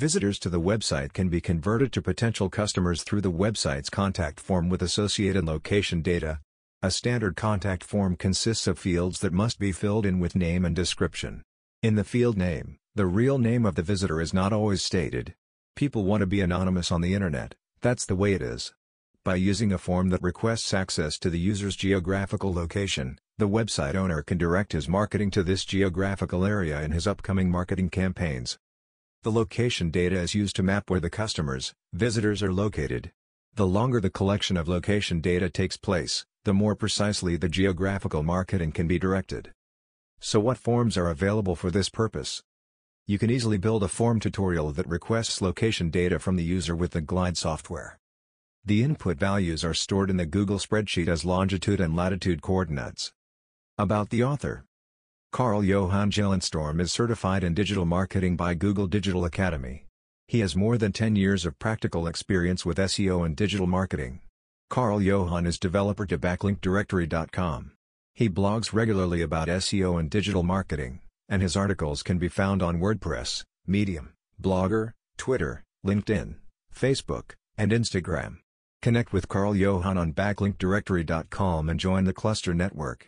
Visitors to the website can be converted to potential customers through the website's contact form with associated location data. A standard contact form consists of fields that must be filled in with name and description. In the field name, the real name of the visitor is not always stated. People want to be anonymous on the internet, that's the way it is. By using a form that requests access to the user's geographical location, the website owner can direct his marketing to this geographical area in his upcoming marketing campaigns. The location data is used to map where the customers, visitors are located. The longer the collection of location data takes place, the more precisely the geographical marketing can be directed. So what forms are available for this purpose? You can easily build a form tutorial that requests location data from the user with the Glide software. The input values are stored in the Google spreadsheet as longitude and latitude coordinates. About the author Carl Johan Gyllenstorm is certified in digital marketing by Google Digital Academy. He has more than 10 years of practical experience with SEO and digital marketing. Carl Johan is developer to backlinkdirectory.com. He blogs regularly about SEO and digital marketing, and his articles can be found on WordPress, Medium, Blogger, Twitter, LinkedIn, Facebook, and Instagram. Connect with Carl Johan on backlinkdirectory.com and join the Cluster Network.